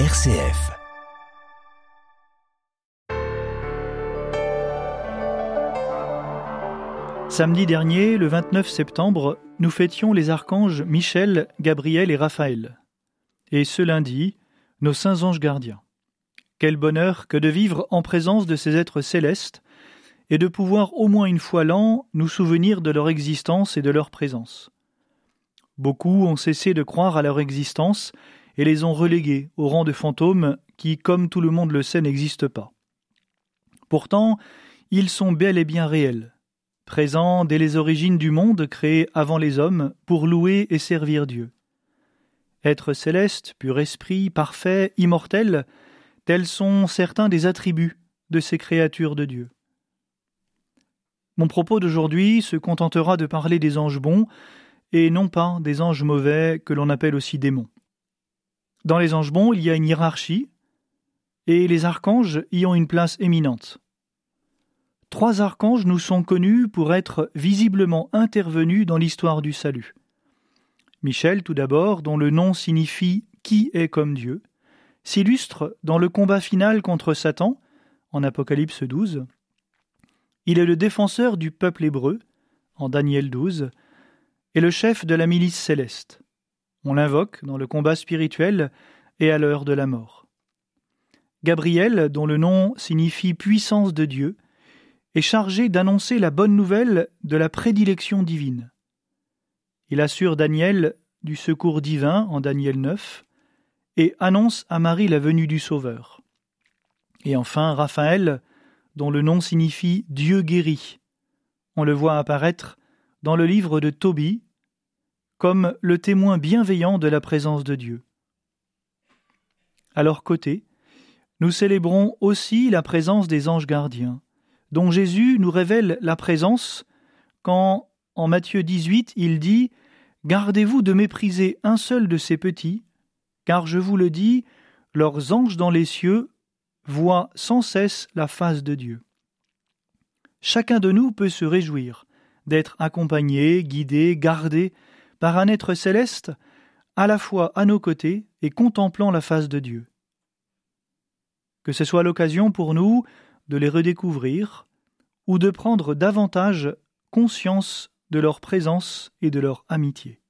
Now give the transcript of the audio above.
RCF. Samedi dernier, le 29 septembre, nous fêtions les archanges Michel, Gabriel et Raphaël. Et ce lundi, nos saints anges gardiens. Quel bonheur que de vivre en présence de ces êtres célestes et de pouvoir au moins une fois l'an nous souvenir de leur existence et de leur présence. Beaucoup ont cessé de croire à leur existence et les ont relégués au rang de fantômes qui, comme tout le monde le sait, n'existent pas. Pourtant, ils sont bel et bien réels, présents dès les origines du monde créé avant les hommes pour louer et servir Dieu. Être céleste, pur esprit, parfait, immortel, tels sont certains des attributs de ces créatures de Dieu. Mon propos d'aujourd'hui se contentera de parler des anges bons et non pas des anges mauvais que l'on appelle aussi démons. Dans les anges bons, il y a une hiérarchie, et les archanges y ont une place éminente. Trois archanges nous sont connus pour être visiblement intervenus dans l'histoire du salut. Michel, tout d'abord, dont le nom signifie qui est comme Dieu, s'illustre dans le combat final contre Satan, en Apocalypse 12. Il est le défenseur du peuple hébreu, en Daniel 12, et le chef de la milice céleste. On l'invoque dans le combat spirituel et à l'heure de la mort. Gabriel, dont le nom signifie puissance de Dieu, est chargé d'annoncer la bonne nouvelle de la prédilection divine. Il assure Daniel du secours divin en Daniel 9 et annonce à Marie la venue du Sauveur. Et enfin Raphaël, dont le nom signifie Dieu guéri. On le voit apparaître dans le livre de Tobie comme le témoin bienveillant de la présence de Dieu. À leur côté, nous célébrons aussi la présence des anges gardiens, dont Jésus nous révèle la présence quand, en Matthieu 18, il dit Gardez-vous de mépriser un seul de ces petits, car je vous le dis, leurs anges dans les cieux voient sans cesse la face de Dieu. Chacun de nous peut se réjouir d'être accompagné, guidé, gardé par un être céleste, à la fois à nos côtés et contemplant la face de Dieu. Que ce soit l'occasion pour nous de les redécouvrir ou de prendre davantage conscience de leur présence et de leur amitié.